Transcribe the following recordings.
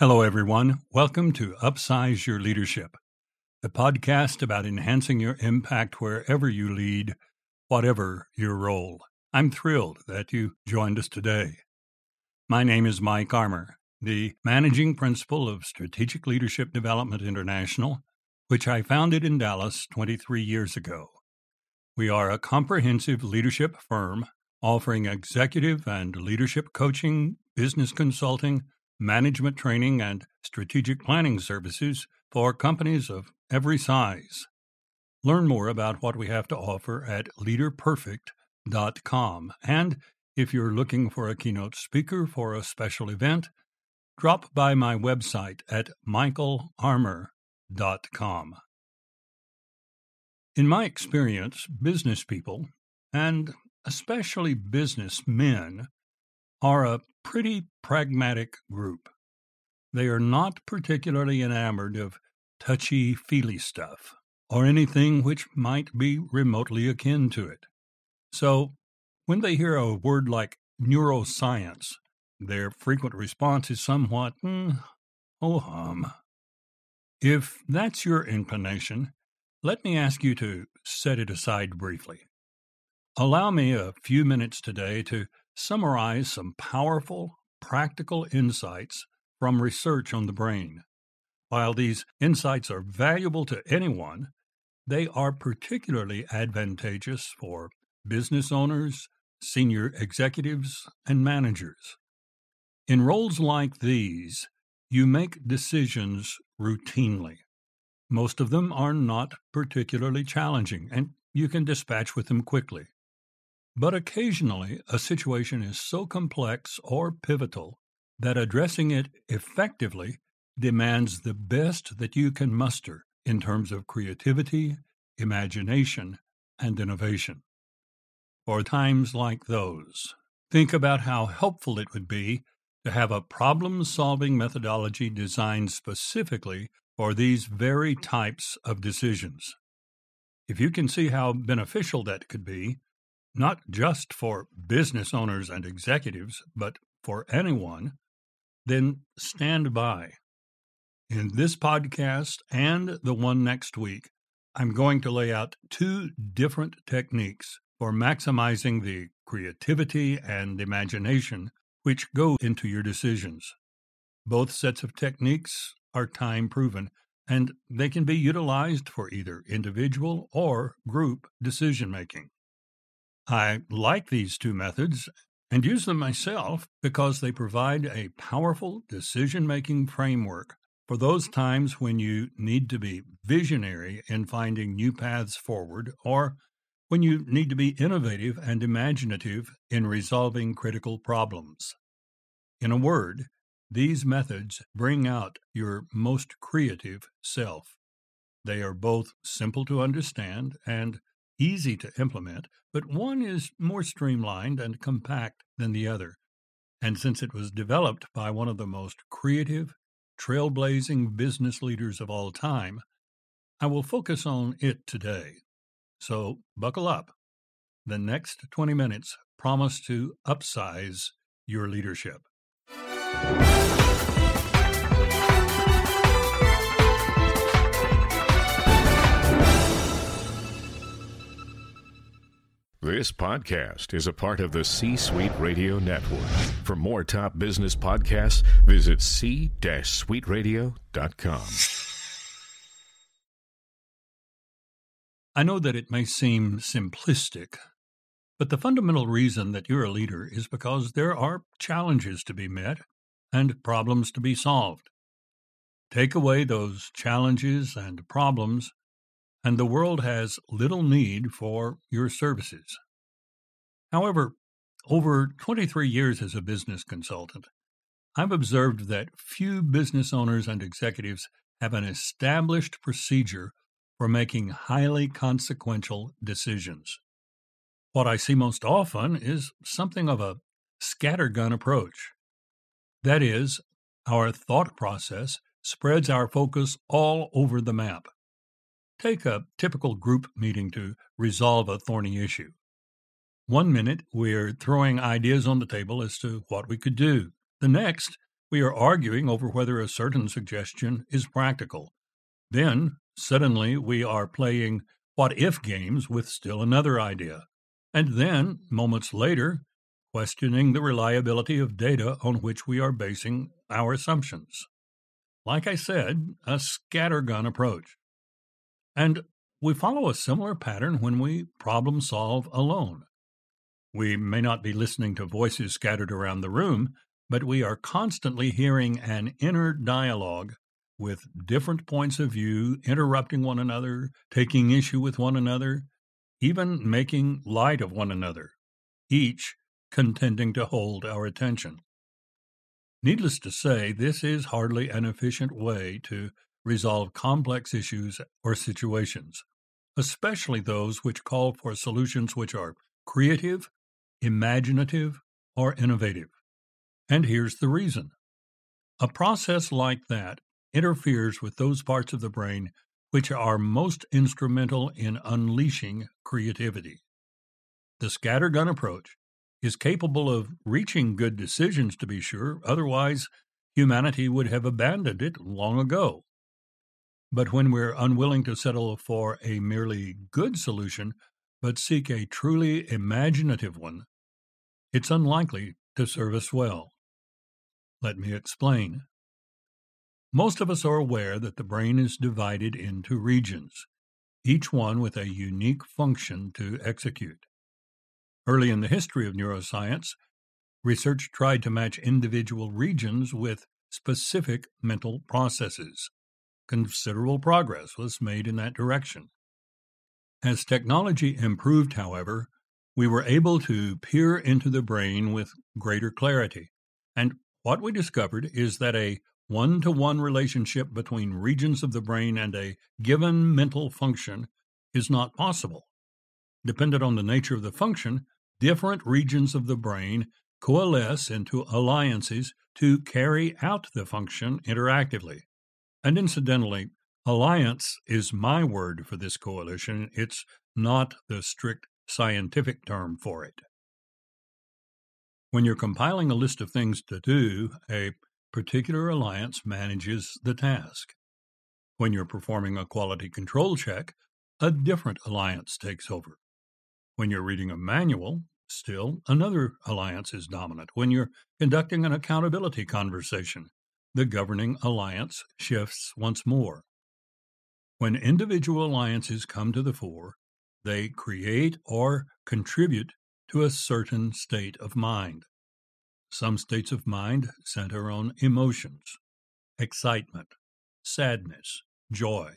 Hello, everyone. Welcome to Upsize Your Leadership, the podcast about enhancing your impact wherever you lead, whatever your role. I'm thrilled that you joined us today. My name is Mike Armour, the managing principal of Strategic Leadership Development International, which I founded in Dallas 23 years ago. We are a comprehensive leadership firm offering executive and leadership coaching, business consulting, management training, and strategic planning services for companies of every size. Learn more about what we have to offer at leaderperfect.com. And if you're looking for a keynote speaker for a special event, drop by my website at michaelarmour.com. In my experience, business people, and especially businessmen, are a pretty pragmatic group. They are not particularly enamored of touchy feely stuff or anything which might be remotely akin to it. So, when they hear a word like neuroscience, their frequent response is somewhat, mm, oh hum. If that's your inclination, let me ask you to set it aside briefly. Allow me a few minutes today to summarize some powerful, practical insights from research on the brain. While these insights are valuable to anyone, they are particularly advantageous for business owners, senior executives, and managers. In roles like these, you make decisions routinely. Most of them are not particularly challenging, and you can dispatch with them quickly. But occasionally, a situation is so complex or pivotal that addressing it effectively demands the best that you can muster in terms of creativity, imagination, and innovation. For times like those, think about how helpful it would be to have a problem solving methodology designed specifically for these very types of decisions. If you can see how beneficial that could be, not just for business owners and executives, but for anyone, then stand by. In this podcast and the one next week, I'm going to lay out two different techniques for maximizing the creativity and imagination which go into your decisions. Both sets of techniques are time proven, and they can be utilized for either individual or group decision making. I like these two methods and use them myself because they provide a powerful decision making framework for those times when you need to be visionary in finding new paths forward or when you need to be innovative and imaginative in resolving critical problems. In a word, these methods bring out your most creative self. They are both simple to understand and easy to implement, but one is more streamlined and compact than the other. And since it was developed by one of the most creative, trailblazing business leaders of all time, I will focus on it today. So buckle up. The next 20 minutes promise to upsize your leadership. This podcast is a part of the C Suite Radio Network. For more top business podcasts, visit c-suiteradio.com. I know that it may seem simplistic, but the fundamental reason that you're a leader is because there are challenges to be met and problems to be solved. Take away those challenges and problems, and the world has little need for your services. However, over 23 years as a business consultant, I've observed that few business owners and executives have an established procedure for making highly consequential decisions. What I see most often is something of a scattergun approach. That is, our thought process spreads our focus all over the map. Take a typical group meeting to resolve a thorny issue. One minute, we're throwing ideas on the table as to what we could do. The next, we are arguing over whether a certain suggestion is practical. Then, suddenly, we are playing what if games with still another idea. And then, moments later, questioning the reliability of data on which we are basing our assumptions. Like I said, a scattergun approach. And we follow a similar pattern when we problem solve alone. We may not be listening to voices scattered around the room, but we are constantly hearing an inner dialogue with different points of view interrupting one another, taking issue with one another, even making light of one another, each contending to hold our attention. Needless to say, this is hardly an efficient way to resolve complex issues or situations, especially those which call for solutions which are creative, imaginative, or innovative. And here's the reason. A process like that interferes with those parts of the brain which are most instrumental in unleashing creativity. The scattergun approach is capable of reaching good decisions, to be sure, otherwise, humanity would have abandoned it long ago. But when we're unwilling to settle for a merely good solution, but seek a truly imaginative one, it's unlikely to serve us well. Let me explain. Most of us are aware that the brain is divided into regions, each one with a unique function to execute. Early in the history of neuroscience, research tried to match individual regions with specific mental processes. Considerable progress was made in that direction. As technology improved, however, we were able to peer into the brain with greater clarity. And what we discovered is that a one to one relationship between regions of the brain and a given mental function is not possible. Dependent on the nature of the function, different regions of the brain coalesce into alliances to carry out the function interactively. And incidentally, alliance is my word for this coalition, it's not the strict scientific term for it. When you're compiling a list of things to do, a particular alliance manages the task. When you're performing a quality control check, a different alliance takes over. When you're reading a manual, still another alliance is dominant. When you're conducting an accountability conversation, the governing alliance shifts once more. When individual alliances come to the fore, they create or contribute to a certain state of mind. Some states of mind center on emotions, excitement, sadness, joy.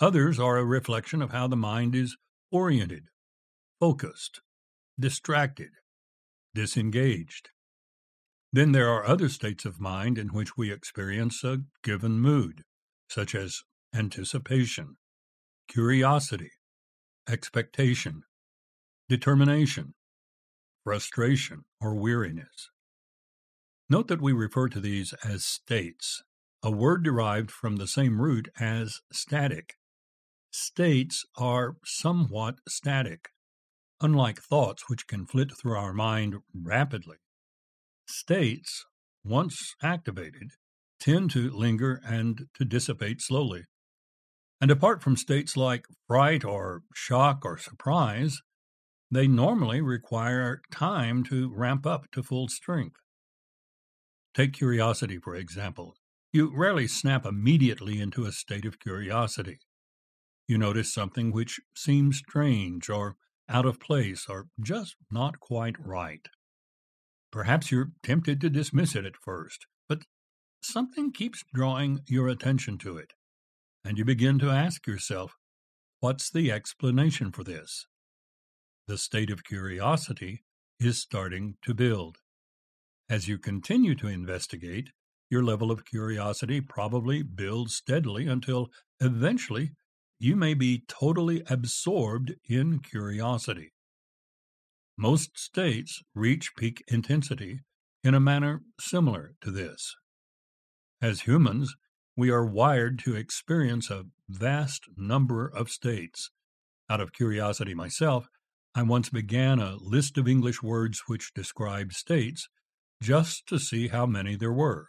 Others are a reflection of how the mind is oriented, focused, distracted, disengaged. Then there are other states of mind in which we experience a given mood, such as anticipation, curiosity, expectation, determination, frustration, or weariness. Note that we refer to these as states, a word derived from the same root as static. States are somewhat static, unlike thoughts which can flit through our mind rapidly. States, once activated, tend to linger and to dissipate slowly. And apart from states like fright or shock or surprise, they normally require time to ramp up to full strength. Take curiosity, for example. You rarely snap immediately into a state of curiosity. You notice something which seems strange or out of place or just not quite right. Perhaps you're tempted to dismiss it at first, but something keeps drawing your attention to it, and you begin to ask yourself, what's the explanation for this? the state of curiosity is starting to build. As you continue to investigate, your level of curiosity probably builds steadily until eventually you may be totally absorbed in curiosity. Most states reach peak intensity in a manner similar to this. As humans, we are wired to experience a vast number of states. Out of curiosity myself, I once began a list of English words which describe states, just to see how many there were.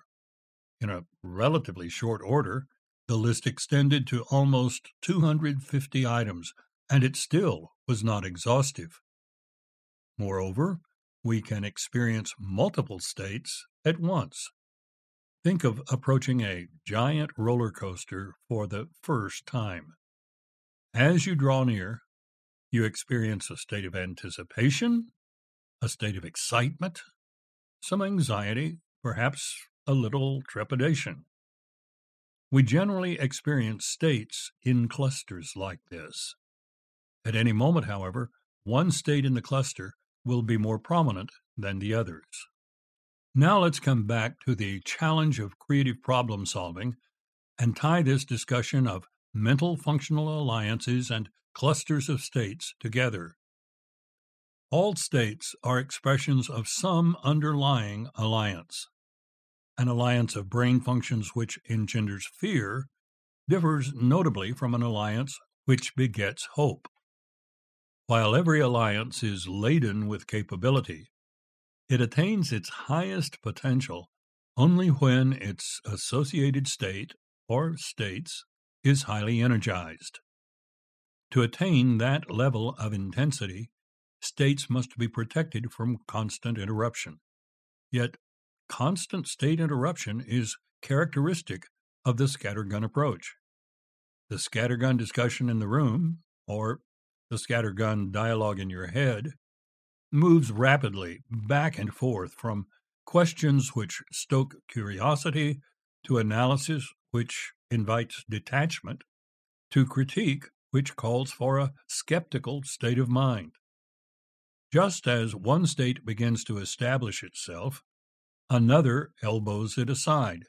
In a relatively short order, the list extended to almost 250 items, and it still was not exhaustive. Moreover, we can experience multiple states at once. Think of approaching a giant roller coaster for the first time. As you draw near, you experience a state of anticipation, a state of excitement, some anxiety, perhaps a little trepidation. We generally experience states in clusters like this. At any moment, however, one state in the cluster will be more prominent than the others. Now let's come back to the challenge of creative problem solving and tie this discussion of mental functional alliances and clusters of states together. All states are expressions of some underlying alliance. An alliance of brain functions which engenders fear differs notably from an alliance which begets hope. While every alliance is laden with capability, it attains its highest potential only when its associated state, or states, is highly energized. To attain that level of intensity, states must be protected from constant interruption. Yet constant state interruption is characteristic of the scattergun approach. The scattergun discussion in the room, or the scattergun dialogue in your head, moves rapidly back and forth from questions which stoke curiosity to analysis which invites detachment to critique which calls for a skeptical state of mind. Just as one state begins to establish itself, another elbows it aside.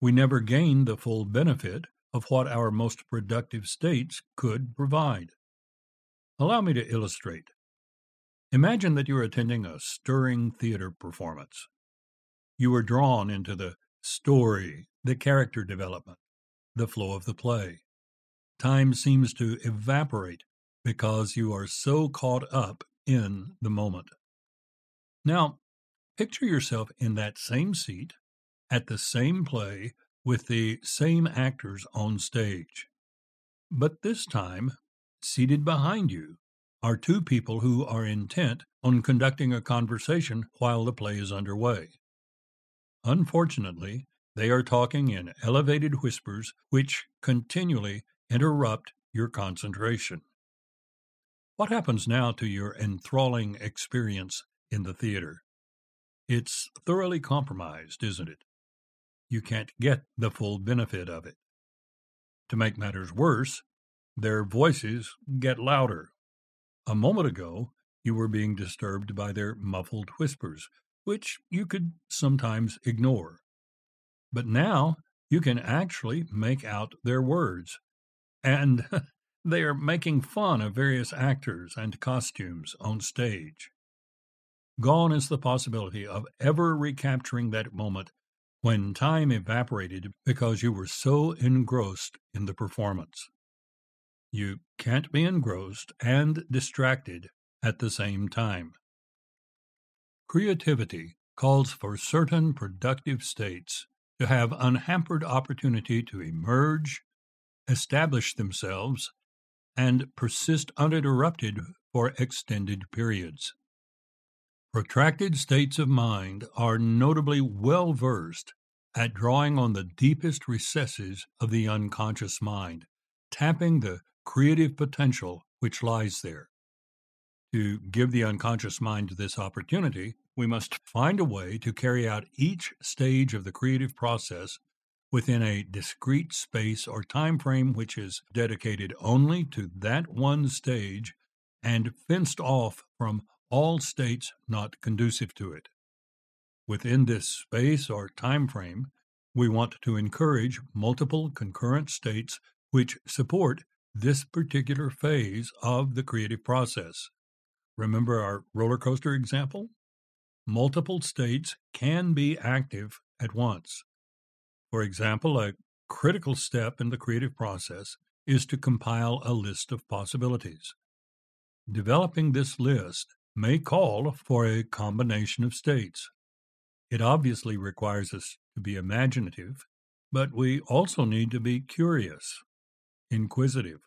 We never gain the full benefit of what our most productive states could provide. Allow me to illustrate. Imagine that you're attending a stirring theater performance. You are drawn into the story, the character development, the flow of the play. Time seems to evaporate because you are so caught up in the moment. Now, Picture yourself in that same seat, at the same play, with the same actors on stage. But this time, seated behind you are two people who are intent on conducting a conversation while the play is underway. Unfortunately, they are talking in elevated whispers which continually interrupt your concentration. What happens now to your enthralling experience in the theater? It's thoroughly compromised, isn't it? You can't get the full benefit of it. To make matters worse, their voices get louder. A moment ago, you were being disturbed by their muffled whispers, which you could sometimes ignore. But now you can actually make out their words. And they are making fun of various actors and costumes on stage. Gone is the possibility of ever recapturing that moment when time evaporated because you were so engrossed in the performance. You can't be engrossed and distracted at the same time. Creativity calls for certain productive states to have unhampered opportunity to emerge, establish themselves, and persist uninterrupted for extended periods. Protracted states of mind are notably well versed at drawing on the deepest recesses of the unconscious mind, tapping the creative potential which lies there. To give the unconscious mind this opportunity, we must find a way to carry out each stage of the creative process within a discrete space or time frame which is dedicated only to that one stage and fenced off from all states not conducive to it. Within this space or time frame, we want to encourage multiple concurrent states which support this particular phase of the creative process. Remember our roller coaster example? Multiple states can be active at once. For example, a critical step in the creative process is to compile a list of possibilities. Developing this list may call for a combination of states. It obviously requires us to be imaginative, but we also need to be curious, inquisitive,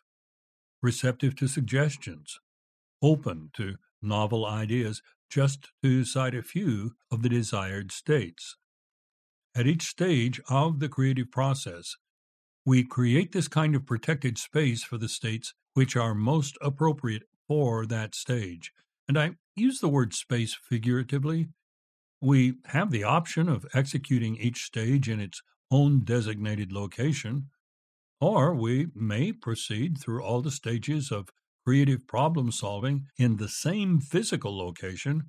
receptive to suggestions, open to novel ideas, just to cite a few of the desired states. At each stage of the creative process, we create this kind of protected space for the states which are most appropriate for that stage. And I use the word space figuratively. We have the option of executing each stage in its own designated location, or we may proceed through all the stages of creative problem solving in the same physical location,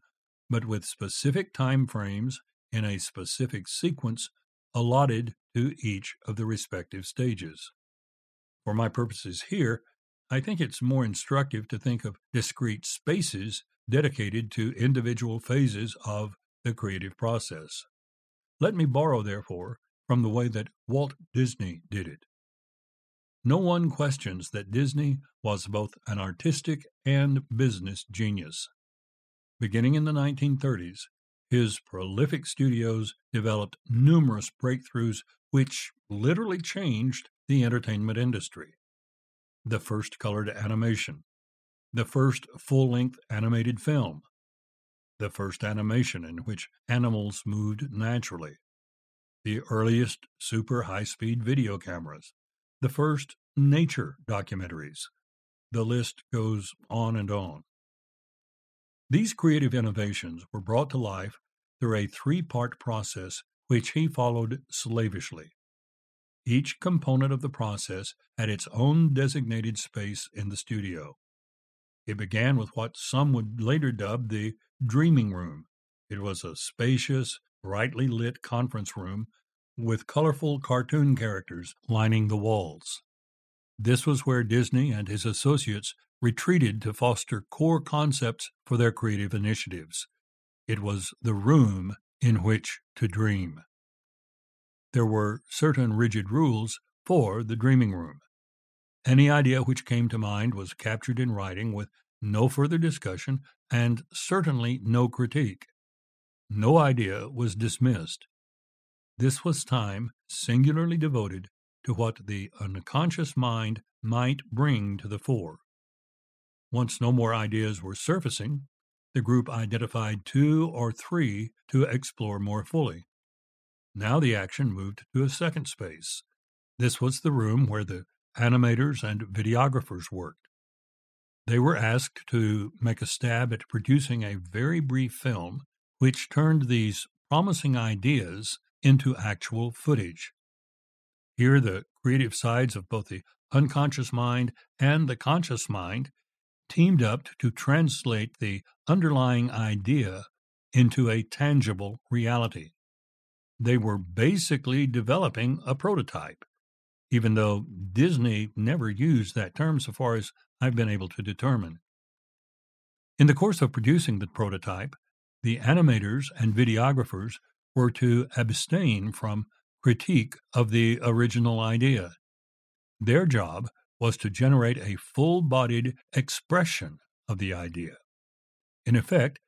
but with specific time frames in a specific sequence allotted to each of the respective stages. For my purposes here, I think it's more instructive to think of discrete spaces dedicated to individual phases of the creative process. Let me borrow, therefore, from the way that Walt Disney did it. No one questions that Disney was both an artistic and business genius. Beginning in the 1930s, his prolific studios developed numerous breakthroughs which literally changed the entertainment industry. The first colored animation, the first full length animated film, the first animation in which animals moved naturally, the earliest super high speed video cameras, the first nature documentaries. The list goes on and on. These creative innovations were brought to life through a three part process which he followed slavishly. Each component of the process had its own designated space in the studio. It began with what some would later dub the dreaming room. It was a spacious, brightly lit conference room with colorful cartoon characters lining the walls. This was where Disney and his associates retreated to foster core concepts for their creative initiatives. It was the room in which to dream. There were certain rigid rules for the dreaming room. Any idea which came to mind was captured in writing with no further discussion and certainly no critique. No idea was dismissed. This was time singularly devoted to what the unconscious mind might bring to the fore. Once no more ideas were surfacing, the group identified two or three to explore more fully. Now the action moved to a second space. This was the room where the animators and videographers worked. They were asked to make a stab at producing a very brief film which turned these promising ideas into actual footage. Here, the creative sides of both the unconscious mind and the conscious mind teamed up to translate the underlying idea into a tangible reality. They were basically developing a prototype, even though Disney never used that term so far as I've been able to determine. In the course of producing the prototype, the animators and videographers were to abstain from critique of the original idea. Their job was to generate a full bodied expression of the idea. In effect,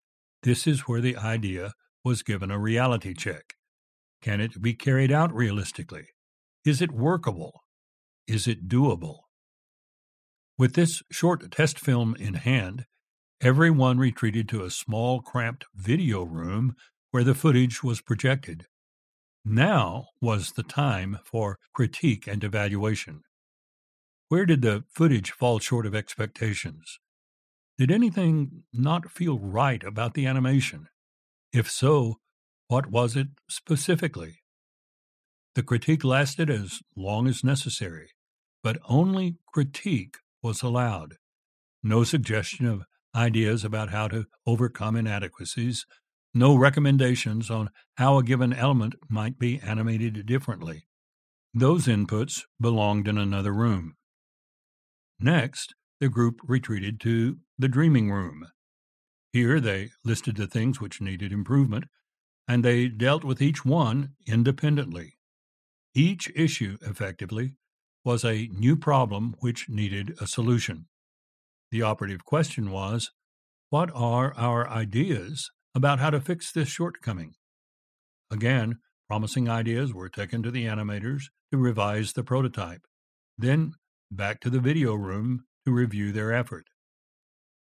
this is where the idea was given a reality check. Can it be carried out realistically? Is it workable? Is it doable? With this short test film in hand, everyone retreated to a small, cramped video room where the footage was projected. Now was the time for critique and evaluation. Where did the footage fall short of expectations? Did anything not feel right about the animation? If so, what was it specifically? The critique lasted as long as necessary, but only critique was allowed. No suggestion of ideas about how to overcome inadequacies, no recommendations on how a given element might be animated differently. Those inputs belonged in another room. Next, the group retreated to the dreaming room. Here they listed the things which needed improvement, and they dealt with each one independently. Each issue, effectively, was a new problem which needed a solution. The operative question was what are our ideas about how to fix this shortcoming? Again, promising ideas were taken to the animators to revise the prototype, then back to the video room to review their effort.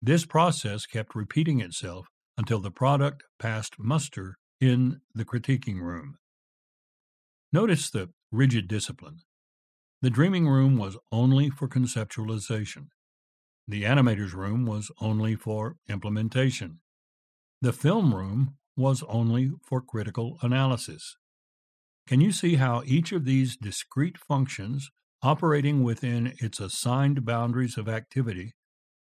This process kept repeating itself until the product passed muster in the critiquing room. Notice the rigid discipline. The dreaming room was only for conceptualization. The animator's room was only for implementation. The film room was only for critical analysis. Can you see how each of these discrete functions, operating within its assigned boundaries of activity,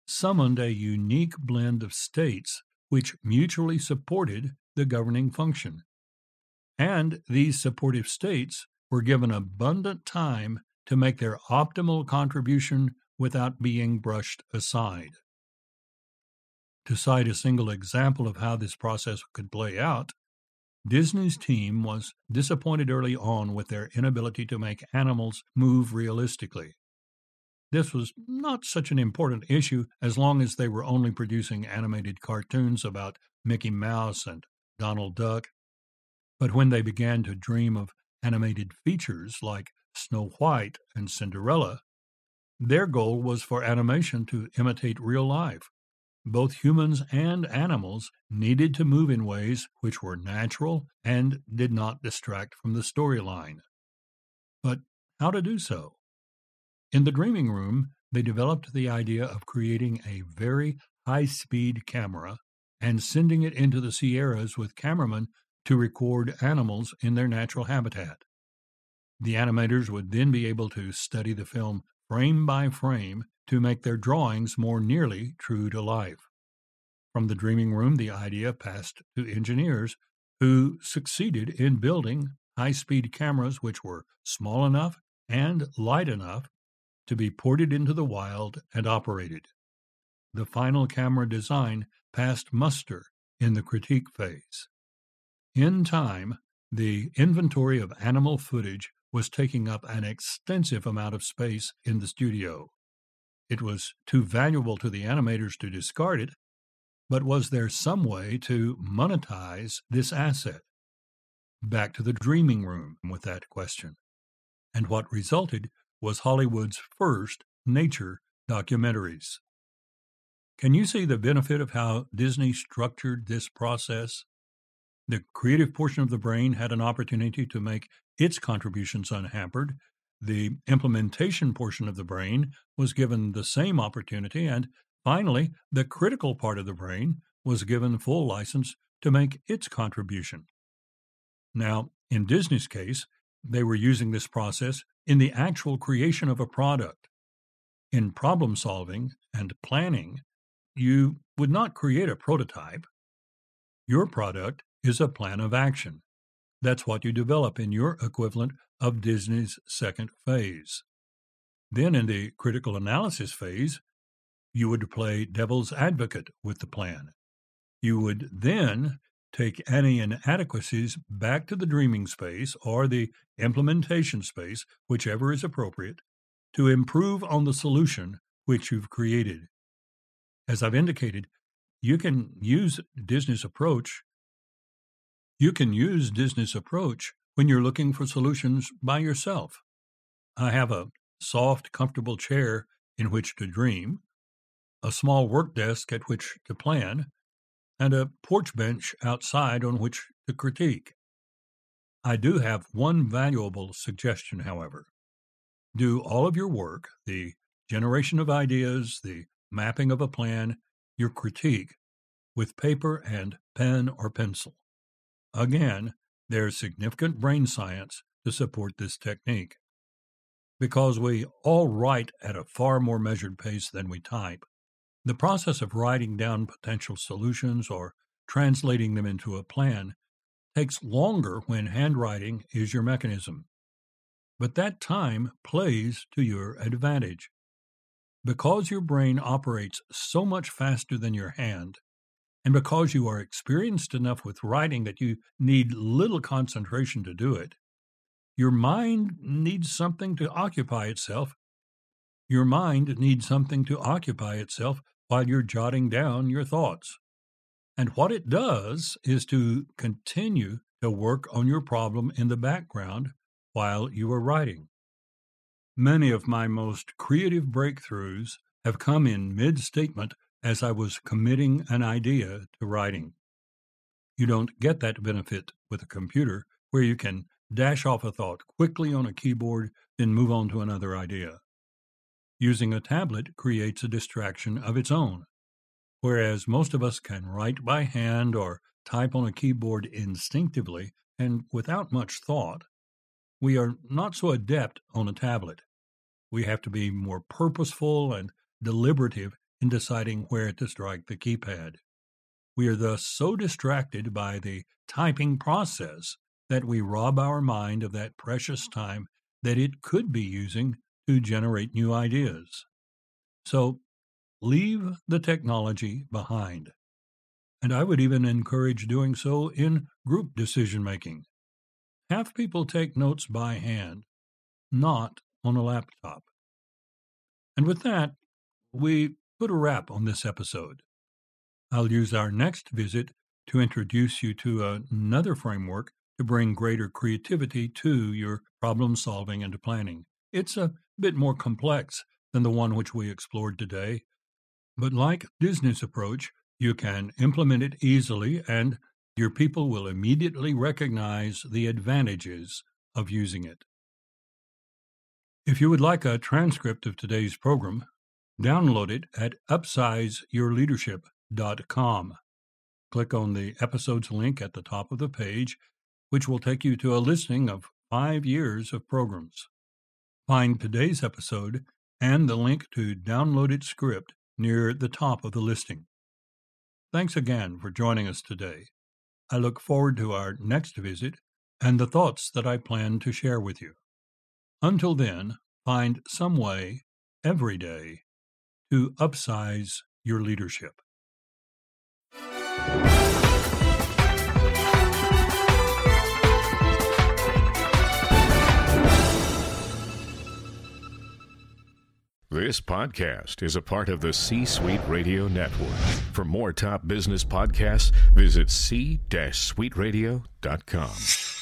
summoned a unique blend of states which mutually supported the governing function? And these supportive states were given abundant time to make their optimal contribution without being brushed aside. To cite a single example of how this process could play out, Disney's team was disappointed early on with their inability to make animals move realistically. This was not such an important issue as long as they were only producing animated cartoons about Mickey Mouse and Donald Duck. But when they began to dream of animated features like Snow White and Cinderella, their goal was for animation to imitate real life. Both humans and animals needed to move in ways which were natural and did not distract from the storyline. But how to do so? In the dreaming room, they developed the idea of creating a very high speed camera and sending it into the Sierras with cameramen to record animals in their natural habitat. The animators would then be able to study the film frame by frame, to make their drawings more nearly true to life. From the dreaming room, the idea passed to engineers who succeeded in building high speed cameras which were small enough and light enough to be ported into the wild and operated. The final camera design passed muster in the critique phase. In time, the inventory of animal footage was taking up an extensive amount of space in the studio. It was too valuable to the animators to discard it, but was there some way to monetize this asset? Back to the dreaming room with that question. And what resulted was Hollywood's first nature documentaries. Can you see the benefit of how Disney structured this process? The creative portion of the brain had an opportunity to make its contributions unhampered. The implementation portion of the brain was given the same opportunity, and finally, the critical part of the brain was given full license to make its contribution. Now, in Disney's case, they were using this process in the actual creation of a product. In problem solving and planning, you would not create a prototype. Your product is a plan of action. That's what you develop in your equivalent of Disney's second phase. Then, in the critical analysis phase, you would play devil's advocate with the plan. You would then take any inadequacies back to the dreaming space or the implementation space, whichever is appropriate, to improve on the solution which you've created. As I've indicated, you can use Disney's approach you can use Disney's approach when you're looking for solutions by yourself. I have a soft, comfortable chair in which to dream, a small work desk at which to plan, and a porch bench outside on which to critique. I do have one valuable suggestion, however. Do all of your work, the generation of ideas, the mapping of a plan, your critique, with paper and pen or pencil. Again, there's significant brain science to support this technique. Because we all write at a far more measured pace than we type, the process of writing down potential solutions or translating them into a plan takes longer when handwriting is your mechanism. But that time plays to your advantage. Because your brain operates so much faster than your hand, and because you are experienced enough with writing that you need little concentration to do it, your mind needs something to occupy itself. Your mind needs something to occupy itself while you're jotting down your thoughts. And what it does is to continue to work on your problem in the background while you are writing. Many of my most creative breakthroughs have come in mid statement as I was committing an idea to writing. You don't get that benefit with a computer where you can dash off a thought quickly on a keyboard, then move on to another idea. Using a tablet creates a distraction of its own. Whereas most of us can write by hand or type on a keyboard instinctively and without much thought, we are not so adept on a tablet. We have to be more purposeful and deliberative in deciding where to strike the keypad. We are thus so distracted by the typing process that we rob our mind of that precious time that it could be using to generate new ideas. So leave the technology behind. And I would even encourage doing so in group decision making. Have people take notes by hand, not on a laptop. And with that, we put a wrap on this episode. I'll use our next visit to introduce you to another framework to bring greater creativity to your problem solving and planning. It's a bit more complex than the one which we explored today, but like Disney's approach, you can implement it easily and your people will immediately recognize the advantages of using it. If you would like a transcript of today's program, download it at upsizeyourleadership.com. Click on the episodes link at the top of the page, which will take you to a listing of five years of programs. Find today's episode and the link to download its script near the top of the listing. Thanks again for joining us today. I look forward to our next visit and the thoughts that I plan to share with you. Until then, find some way every day to upsize your leadership. This podcast is a part of the C Suite Radio Network. For more top business podcasts, visit c-suiteradio.com.